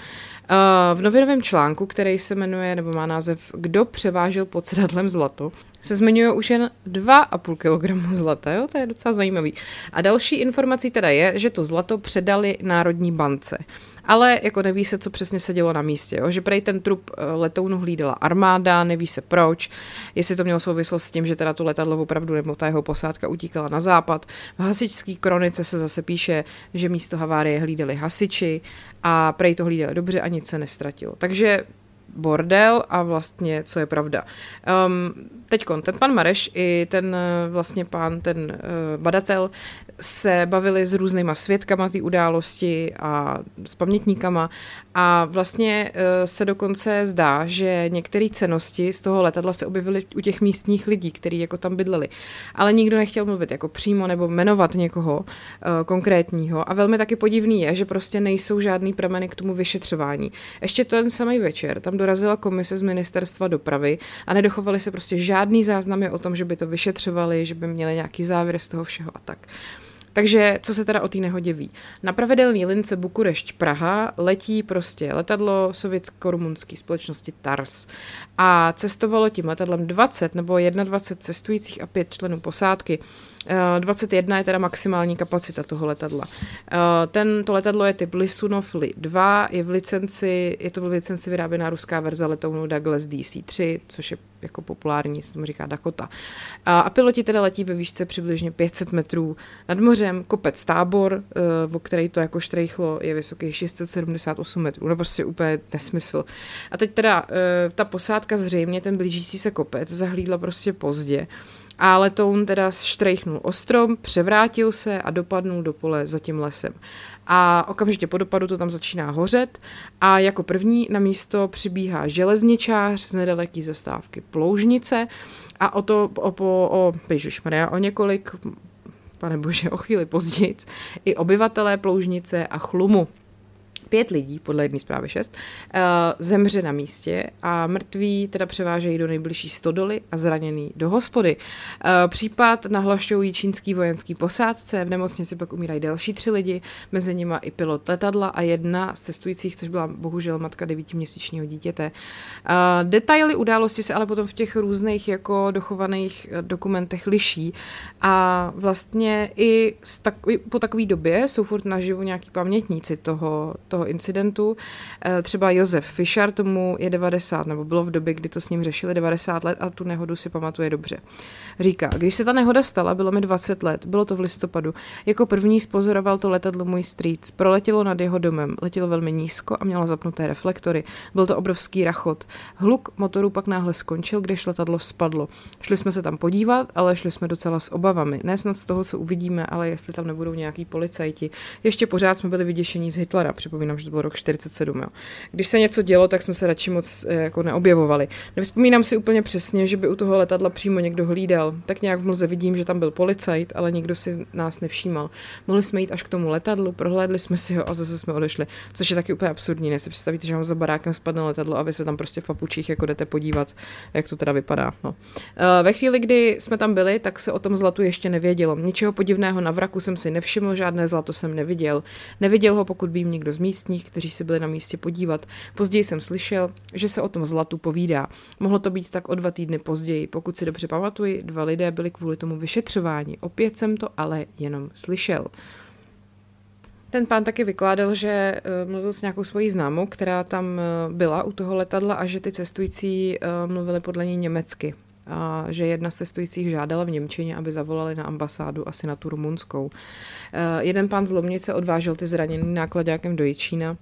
V novinovém článku, který se jmenuje, nebo má název Kdo převážel pod sedadlem zlato, se zmiňuje už jen 2,5 kg zlata, jo? to je docela zajímavý. A další informací teda je, že to zlato předali Národní bance. Ale jako neví se, co přesně se dělo na místě. Jo? Že prej ten trup eh, letounu hlídala armáda, neví se proč, jestli to mělo souvislost s tím, že teda to letadlo opravdu nebo ta jeho posádka utíkala na západ. V hasičské kronice se zase píše, že místo havárie hlídali hasiči a prej to hlídali dobře a nic se nestratilo. Takže bordel a vlastně, co je pravda. Um, Teď ten pan Mareš i ten eh, vlastně pán, ten uh, badatel se bavili s různýma svědkama té události a s pamětníkama a vlastně uh, se dokonce zdá, že některé cenosti z toho letadla se objevily u těch místních lidí, kteří jako tam bydleli. Ale nikdo nechtěl mluvit jako přímo nebo jmenovat někoho uh, konkrétního. A velmi taky podivný je, že prostě nejsou žádný prameny k tomu vyšetřování. Ještě ten samý večer tam dorazila komise z ministerstva dopravy a nedochovaly se prostě žádný záznamy o tom, že by to vyšetřovali, že by měli nějaký závěr z toho všeho a tak. Takže co se teda o té nehodě ví? Na pravidelný lince Bukurešť-Praha letí prostě letadlo sovětsko-rumunské společnosti TARS a cestovalo tím letadlem 20 nebo 21 cestujících a 5 členů posádky. 21 eh, je teda maximální kapacita toho letadla. Eh, ten, to letadlo je typ Lisunov Li-2, je v licenci, je to v licenci vyráběná ruská verze letounu Douglas DC-3, což je jako populární, se tomu říká Dakota. A, a piloti teda letí ve výšce přibližně 500 metrů nad mořem, kopec tábor, o který to jako štrejchlo, je vysoký 678 metrů, no prostě úplně nesmysl. A teď teda ta posádka zřejmě, ten blížící se kopec, zahlídla prostě pozdě a letoun teda štrejchnul ostrom, převrátil se a dopadnul do pole za tím lesem. A okamžitě po dopadu to tam začíná hořet a jako první na místo přibíhá železničář z nedaleké zastávky Ploužnice a o to, o, o, o, Maria, o několik, pane bože, o chvíli později, i obyvatelé Ploužnice a Chlumu. Pět lidí, podle jedné zprávy šest, uh, zemře na místě a mrtví teda převážejí do nejbližší stodoly a zraněný do hospody. Uh, případ nahlašují čínský vojenský posádce, v nemocnici pak umírají další tři lidi, mezi nimi i pilot letadla a jedna z cestujících, což byla bohužel matka devítiměsíčního dítěte. Uh, detaily události se ale potom v těch různých jako dochovaných dokumentech liší a vlastně i, tak, i po takové době jsou furt naživu nějaký pamětníci toho, toho toho incidentu. Eh, třeba Josef Fischer, tomu je 90, nebo bylo v době, kdy to s ním řešili 90 let a tu nehodu si pamatuje dobře. Říká, když se ta nehoda stala, bylo mi 20 let, bylo to v listopadu. Jako první spozoroval to letadlo můj strýc. Proletělo nad jeho domem, letělo velmi nízko a mělo zapnuté reflektory. Byl to obrovský rachot. Hluk motoru pak náhle skončil, když letadlo spadlo. Šli jsme se tam podívat, ale šli jsme docela s obavami. Ne snad z toho, co uvidíme, ale jestli tam nebudou nějaký policajti. Ještě pořád jsme byli vyděšení z Hitlera, připomínám, že to byl rok 47. Jo. Když se něco dělo, tak jsme se radši moc eh, jako neobjevovali. Nevzpomínám si úplně přesně, že by u toho letadla přímo někdo hlídal. Tak nějak v mlze vidím, že tam byl policajt, ale nikdo si nás nevšímal. Mohli jsme jít až k tomu letadlu, prohlédli jsme si ho a zase jsme odešli. Což je taky úplně absurdní. Ne si představíte, že vám za barákem spadne letadlo a vy se tam prostě v papučích jako jdete podívat, jak to teda vypadá. No. Eh, ve chvíli, kdy jsme tam byli, tak se o tom zlatu ještě nevědělo. Ničeho podivného na vraku jsem si nevšiml, žádné zlato jsem neviděl. Neviděl ho, pokud by jim někdo z místních, kteří si byli na místě podívat. Později jsem slyšel, že se o tom zlatu povídá. Mohlo to být tak o dva týdny později. Pokud si dobře pamatuji, dva lidé byli kvůli tomu vyšetřování. Opět jsem to ale jenom slyšel. Ten pán taky vykládal, že uh, mluvil s nějakou svojí známou, která tam uh, byla u toho letadla a že ty cestující uh, mluvili podle ní německy. A že jedna z cestujících žádala v Němčině, aby zavolali na ambasádu, asi na tu rumunskou. Jeden pán z Lomnice odvážel ty zraněný nákladňákem do Jičína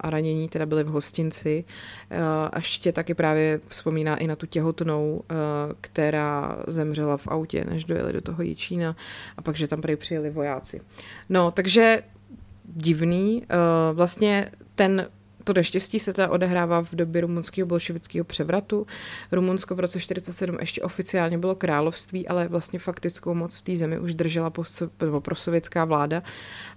a ranění teda byly v hostinci. A ještě taky právě vzpomíná i na tu těhotnou, která zemřela v autě, než dojeli do toho Jičína a pak, že tam prý přijeli vojáci. No, takže divný. Vlastně ten to neštěstí se teda odehrává v době rumunského bolševického převratu. Rumunsko v roce 47 ještě oficiálně bylo království, ale vlastně faktickou moc v té zemi už držela prosovětská vláda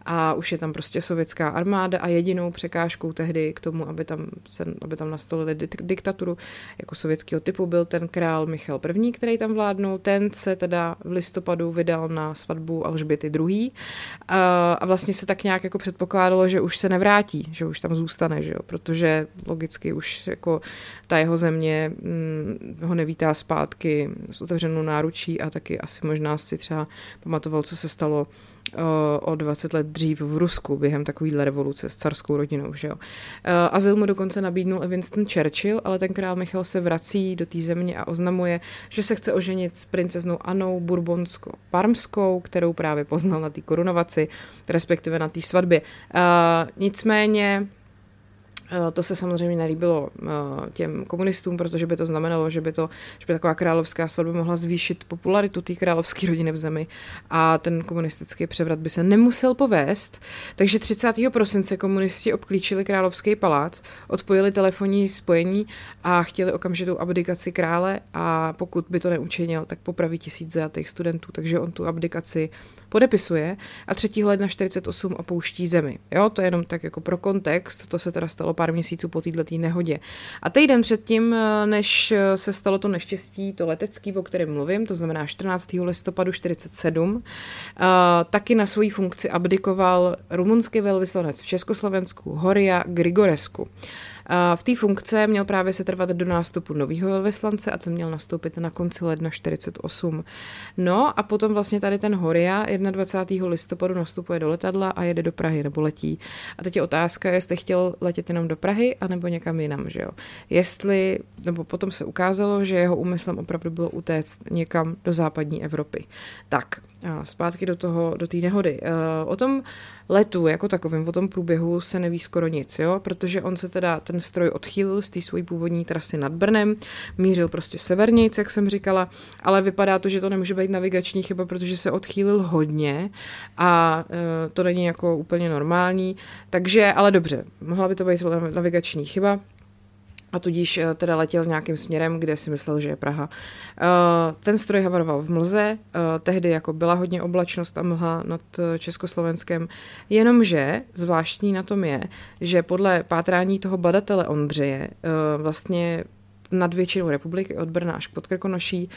a už je tam prostě sovětská armáda a jedinou překážkou tehdy k tomu, aby tam, se, aby tam nastolili diktaturu jako sovětského typu, byl ten král Michal I., který tam vládnul. Ten se teda v listopadu vydal na svatbu Alžběty II. A, a vlastně se tak nějak jako předpokládalo, že už se nevrátí, že už tam zůstane, že jo? Protože logicky už jako ta jeho země hm, ho nevítá zpátky s otevřenou náručí a taky asi možná si třeba pamatoval, co se stalo o 20 let dřív v Rusku během takovýhle revoluce s carskou rodinou. Že jo. Azyl mu dokonce nabídnul Winston Churchill, ale ten král Michal se vrací do té země a oznamuje, že se chce oženit s princeznou Anou Bourbonsko-Parmskou, kterou právě poznal na té korunovaci, respektive na té svatbě. Nicméně Eh, to se samozřejmě nelíbilo eh, těm komunistům, protože by to znamenalo, že by, to, že by taková královská svatba mohla zvýšit popularitu té královské rodiny v zemi a ten komunistický převrat by se nemusel povést. Takže 30. prosince komunisti obklíčili královský palác, odpojili telefonní spojení a chtěli okamžitou abdikaci krále a pokud by to neučinil, tak popraví tisíc zajatých studentů. Takže on tu abdikaci podepisuje a 3. ledna 48 opouští zemi. Jo, to je jenom tak jako pro kontext, to se teda stalo pár měsíců po této nehodě. A týden předtím, eh, než eh, se stalo to neštěstí, to letecký, o kterém mluvím, to znamená 14. listopadu 47, eh, taky na svoji funkci abdikoval rumunský velvyslanec v Československu Horia Grigoresku. V té funkce měl právě se trvat do nástupu nového velvyslance a ten měl nastoupit na konci ledna 48. No a potom vlastně tady ten Horia 21. listopadu nastupuje do letadla a jede do Prahy nebo letí. A teď je otázka, jestli chtěl letět jenom do Prahy anebo někam jinam, že jo. Jestli, nebo potom se ukázalo, že jeho úmyslem opravdu bylo utéct někam do západní Evropy. Tak, a zpátky do toho, do té nehody. E, o tom letu jako takovým, o tom průběhu se neví skoro nic, jo, protože on se teda, ten stroj odchýlil z té své původní trasy nad Brnem, mířil prostě severnějc, jak jsem říkala, ale vypadá to, že to nemůže být navigační chyba, protože se odchýlil hodně a e, to není jako úplně normální, takže, ale dobře, mohla by to být navigační chyba, a tudíž eh, teda letěl nějakým směrem, kde si myslel, že je Praha. Eh, ten stroj havaroval v mlze, eh, tehdy jako byla hodně oblačnost a mlha nad Československem, jenomže zvláštní na tom je, že podle pátrání toho badatele Ondřeje vlastně nad většinou republiky, od Brna až pod Krkonoší,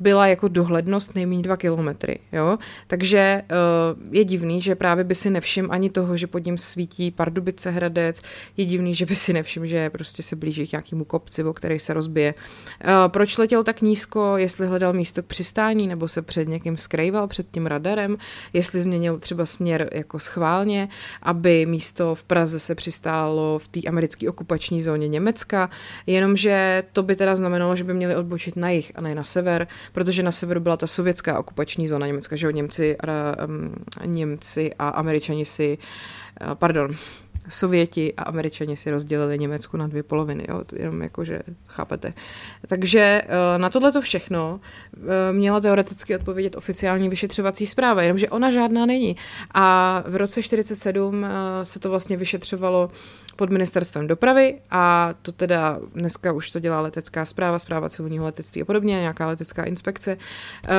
byla jako dohlednost nejméně dva kilometry. Jo? Takže uh, je divný, že právě by si nevšim ani toho, že pod ním svítí Pardubice Hradec, je divný, že by si nevšim, že prostě se blíží k nějakému kopci, o který se rozbije. Uh, proč letěl tak nízko, jestli hledal místo k přistání, nebo se před někým skrýval, před tím radarem, jestli změnil třeba směr jako schválně, aby místo v Praze se přistálo v té americké okupační zóně Německa, jenomže to to by teda znamenalo, že by měli odbočit na jih a ne na sever, protože na severu byla ta sovětská okupační zóna Německa, že jo, Němci, a, um, Němci a Američani si, uh, pardon, Sověti a Američani si rozdělili Německu na dvě poloviny, jo? jenom jako, že chápete. Takže uh, na tohle to všechno měla teoreticky odpovědět oficiální vyšetřovací zpráva, jenomže ona žádná není. A v roce 47 se to vlastně vyšetřovalo pod ministerstvem dopravy a to teda dneska už to dělá letecká zpráva, zpráva civilního letectví a podobně, nějaká letecká inspekce. Uh,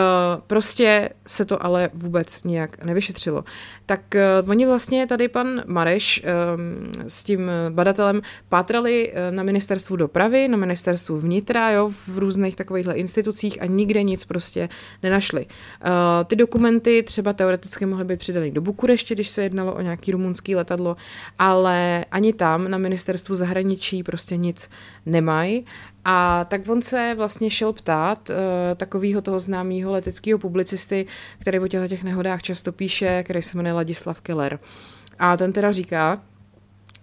prostě se to ale vůbec nějak nevyšetřilo. Tak uh, oni vlastně tady pan Mareš um, s tím badatelem pátrali na ministerstvu dopravy, na ministerstvu vnitra, jo, v různých takovýchhle institucích a nikde nic prostě nenašli. Ty dokumenty třeba teoreticky mohly být přidaný do Bukurešti, když se jednalo o nějaký rumunský letadlo, ale ani tam na ministerstvu zahraničí prostě nic nemají. A tak on se vlastně šel ptát uh, takového toho známého leteckého publicisty, který o těchto těch nehodách často píše, který se jmenuje Ladislav Keller. A ten teda říká,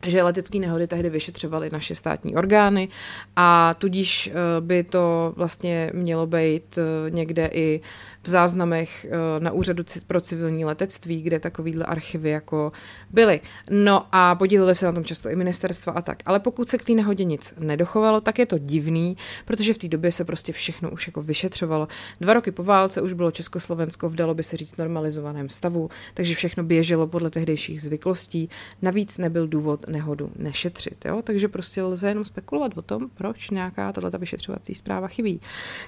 že letecké nehody tehdy vyšetřovaly naše státní orgány a tudíž eh, by to vlastně mělo být eh, někde i v záznamech eh, na úřadu pro civilní letectví, kde takovýhle archivy jako byly. No a podíleli se na tom často i ministerstva a tak. Ale pokud se k té nehodě nic nedochovalo, tak je to divný, protože v té době se prostě všechno už jako vyšetřovalo. Dva roky po válce už bylo Československo v dalo by se říct normalizovaném stavu, takže všechno běželo podle tehdejších zvyklostí. Navíc nebyl důvod nehodu nešetřit. Jo? Takže prostě lze jenom spekulovat o tom, proč nějaká tato vyšetřovací zpráva chybí.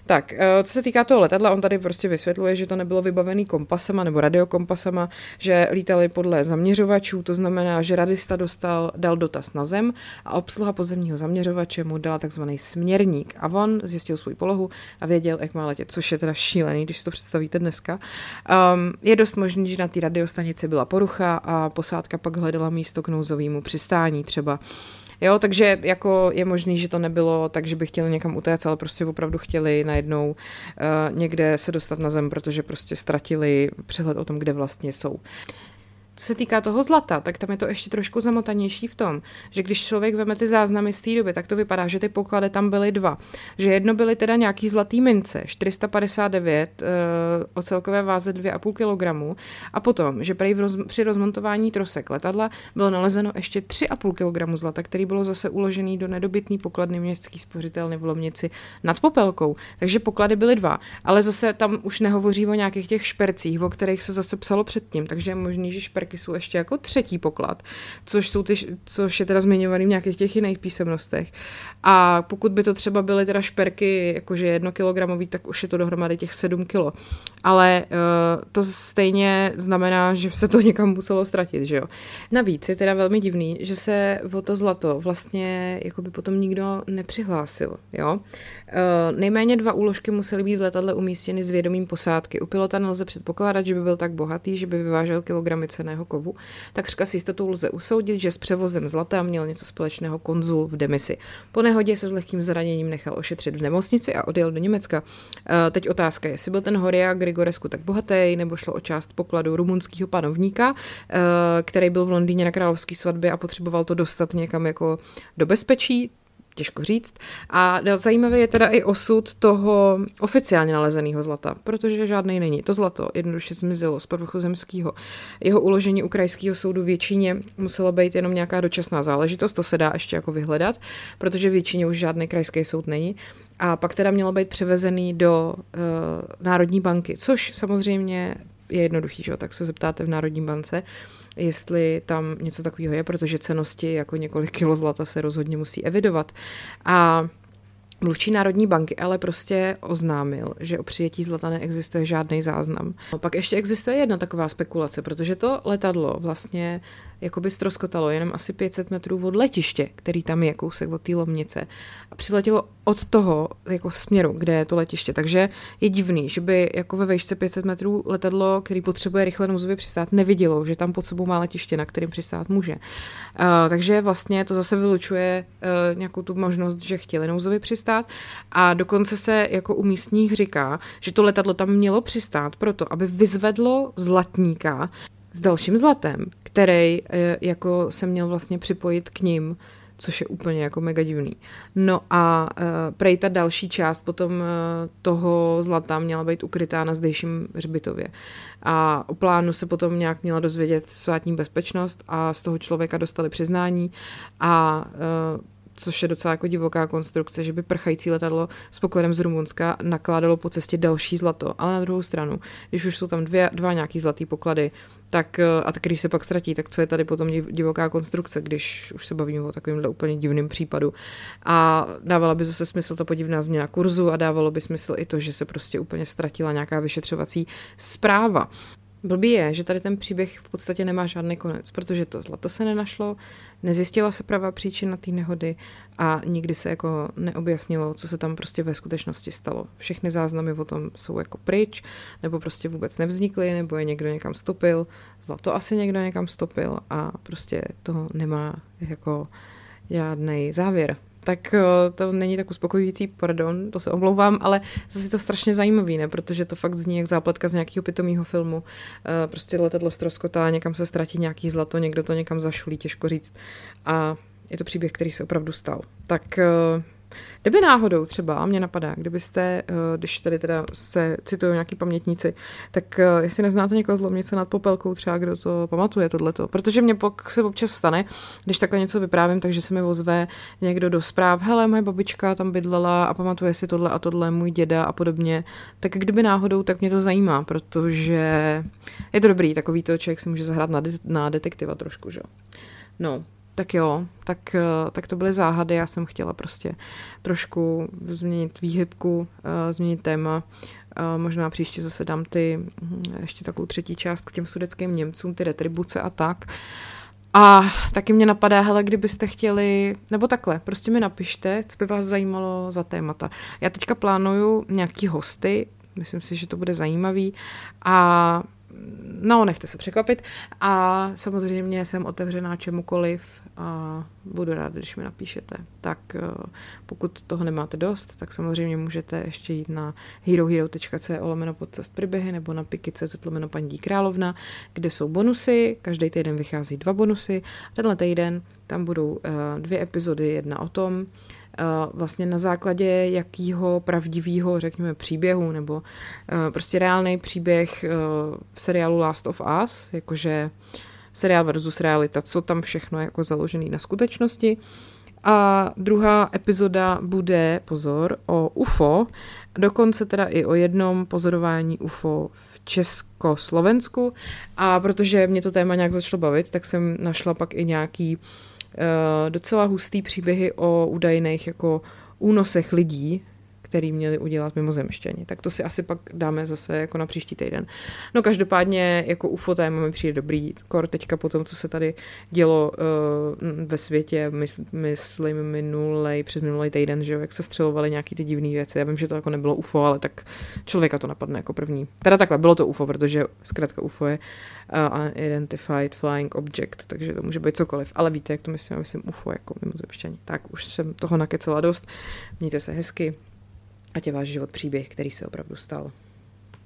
Tak, eh, co se týká toho letadla, on tady prostě vysvětluje, že to nebylo vybavený kompasama nebo radiokompasama, že lítali podle zaměřovačů, to znamená, že radista dostal, dal dotaz na zem a obsluha pozemního zaměřovače mu dala takzvaný směrník a on zjistil svou polohu a věděl, jak má letět, což je teda šílený, když si to představíte dneska. Um, je dost možný, že na té radiostanici byla porucha a posádka pak hledala místo k nouzovému přistání třeba. Jo, takže jako je možný, že to nebylo tak, že by chtěli někam utéct, ale prostě opravdu chtěli najednou uh, někde se dostat na zem, protože prostě ztratili přehled o tom, kde vlastně jsou. Co se týká toho zlata, tak tam je to ještě trošku zamotanější v tom, že když člověk veme ty záznamy z té doby, tak to vypadá, že ty poklady tam byly dva. Že jedno byly teda nějaký zlatý mince, 459 uh, eh, o celkové váze 2,5 kg a potom, že prý roz, při rozmontování trosek letadla bylo nalezeno ještě 3,5 kg zlata, který bylo zase uložený do nedobytný pokladny městský spořitelny v Lomnici nad Popelkou. Takže poklady byly dva, ale zase tam už nehovoří o nějakých těch špercích, o kterých se zase psalo předtím, takže je možný, že šper jsou ještě jako třetí poklad, což, jsou ty, což je teda zmiňovaný v nějakých těch jiných písemnostech. A pokud by to třeba byly teda šperky jakože jedno kilogramový, tak už je to dohromady těch sedm kilo. Ale uh, to stejně znamená, že se to někam muselo ztratit, že jo. Navíc je teda velmi divný, že se o to zlato vlastně jako by potom nikdo nepřihlásil, jo. Uh, nejméně dva úložky musely být v letadle umístěny s vědomím posádky. U pilota nelze předpokládat, že by byl tak bohatý, že by vyvážel kilogramy ceného kovu. Takřka s jistotou lze usoudit, že s převozem zlata měl něco společného konzul v demisi. Po nehodě se s lehkým zraněním nechal ošetřit v nemocnici a odjel do Německa. Uh, teď otázka, jestli byl ten Horia Grigoresku tak bohatý, nebo šlo o část pokladu rumunského panovníka, uh, který byl v Londýně na královské svatbě a potřeboval to dostat někam jako do bezpečí těžko říct. A zajímavý je teda i osud toho oficiálně nalezeného zlata, protože žádný není. To zlato jednoduše zmizelo z povrchu zemského. Jeho uložení u krajského soudu většině muselo být jenom nějaká dočasná záležitost, to se dá ještě jako vyhledat, protože většině už žádný krajský soud není. A pak teda mělo být převezený do uh, Národní banky, což samozřejmě je jednoduchý, že? tak se zeptáte v Národní bance, jestli tam něco takového je, protože cenosti jako několik kilo zlata se rozhodně musí evidovat. A Mluvčí Národní banky ale prostě oznámil, že o přijetí zlata neexistuje žádný záznam. Pak ještě existuje jedna taková spekulace, protože to letadlo vlastně jakoby stroskotalo jenom asi 500 metrů od letiště, který tam je kousek od té lomnice. A přiletělo od toho jako směru, kde je to letiště. Takže je divný, že by jako ve výšce 500 metrů letadlo, který potřebuje rychle nouzově přistát, nevidělo, že tam pod sebou má letiště, na kterým přistát může. Uh, takže vlastně to zase vylučuje uh, nějakou tu možnost, že chtěli nouzově přistát. A dokonce se jako u místních říká, že to letadlo tam mělo přistát proto, aby vyzvedlo zlatníka s dalším zlatem, který eh, jako se měl vlastně připojit k ním, což je úplně jako mega divný. No a uh, prej ta další část potom uh, toho zlata měla být ukrytá na zdejším hřbitově. A o plánu se potom nějak měla dozvědět svátní bezpečnost a z toho člověka dostali přiznání a uh, což je docela jako divoká konstrukce, že by prchající letadlo s pokladem z Rumunska nakládalo po cestě další zlato. Ale na druhou stranu, když už jsou tam dvě, dva nějaký zlatý poklady, tak eh, a když se pak ztratí, tak co je tady potom divoká konstrukce, když už se bavíme o takovémhle úplně divným případu. A dávala by zase smysl ta podivná změna kurzu a dávalo by smysl i to, že se prostě úplně ztratila nějaká vyšetřovací zpráva. Blbý je, že tady ten příběh v podstatě nemá žádný konec, protože to zlato se nenašlo, nezjistila se pravá příčina té nehody a nikdy se jako neobjasnilo, co se tam prostě ve skutečnosti stalo. Všechny záznamy o tom jsou jako pryč, nebo prostě vůbec nevznikly, nebo je někdo někam stopil, zlato asi někdo někam stopil a prostě to nemá jako žádný závěr tak eh, to není tak uspokojující, pardon, to se omlouvám, ale zase to strašně zajímavý, ne? protože to fakt zní jak zápletka z nějakého pitomého filmu. Eh, prostě letadlo stroskotá, někam se ztratí nějaký zlato, někdo to někam zašulí, těžko říct. A je to příběh, který se opravdu stal. Tak eh, Kdyby náhodou třeba, mě napadá, kdybyste, eh, když tady teda se citují nějaký pamětníci, tak eh, jestli neznáte někoho z Lomnice nad Popelkou, třeba kdo to pamatuje tohleto. Protože mě pak se občas stane, když takhle něco vyprávím, takže se mi ozve někdo do zpráv, hele, moje babička tam bydlela a pamatuje si tohle a tohle, můj děda a podobně. Tak kdyby náhodou, tak mě to zajímá, protože je to dobrý, takový to člověk si může zahrát na, de- na detektiva trošku, že? No, tak jo, tak, eh, tak to byly záhady, já jsem chtěla prostě trošku změnit výhybku, eh, změnit téma, eh, možná příště zase dám ty, hm, ještě takovou třetí část k těm sudeckým Němcům, ty retribuce a tak. A taky mě napadá, hele, kdybyste chtěli, nebo takhle, prostě mi napište, co by vás zajímalo za témata. Já teďka plánuju nějaký hosty, myslím si, že to bude zajímavý a no, nechte se překvapit a samozřejmě jsem otevřená čemukoliv a budu ráda, když mi napíšete. Tak eh, pokud toho nemáte dost, tak samozřejmě můžete ještě jít na herohero.co lomeno podcast příběhy nebo na piky.cz lomeno paní královna, kde jsou bonusy, každý týden vychází dva bonusy. Tenhle týden tam budou eh, dvě epizody, jedna o tom, vlastně na základě jakýho pravdivého, řekněme, příběhu, nebo prostě reálný příběh v seriálu Last of Us, jakože seriál versus realita, co tam všechno je jako založený na skutečnosti. A druhá epizoda bude, pozor, o UFO, dokonce teda i o jednom pozorování UFO v Československu. A protože mě to téma nějak začalo bavit, tak jsem našla pak i nějaký uh, docela hustý příběhy o údajných jako únosech lidí který měli udělat mimozemštěni. Tak to si asi pak dáme zase jako na příští týden. No každopádně jako UFO téma mi přijde dobrý, kor teďka po tom, co se tady dělo uh, ve světě, mys, myslím minulej, před minulý týden, že jo, jak se střelovaly nějaký ty divné věci. Já vím, že to jako nebylo UFO, ale tak člověka to napadne jako první. Teda takhle, bylo to UFO, protože zkrátka UFO je uh, Unidentified Flying Object, takže to může být cokoliv. Ale víte, jak to myslím, myslím UFO jako mimozemštění. Tak už jsem toho nakecela dost. Mějte se hezky, ať je váš život příběh, který se opravdu stal.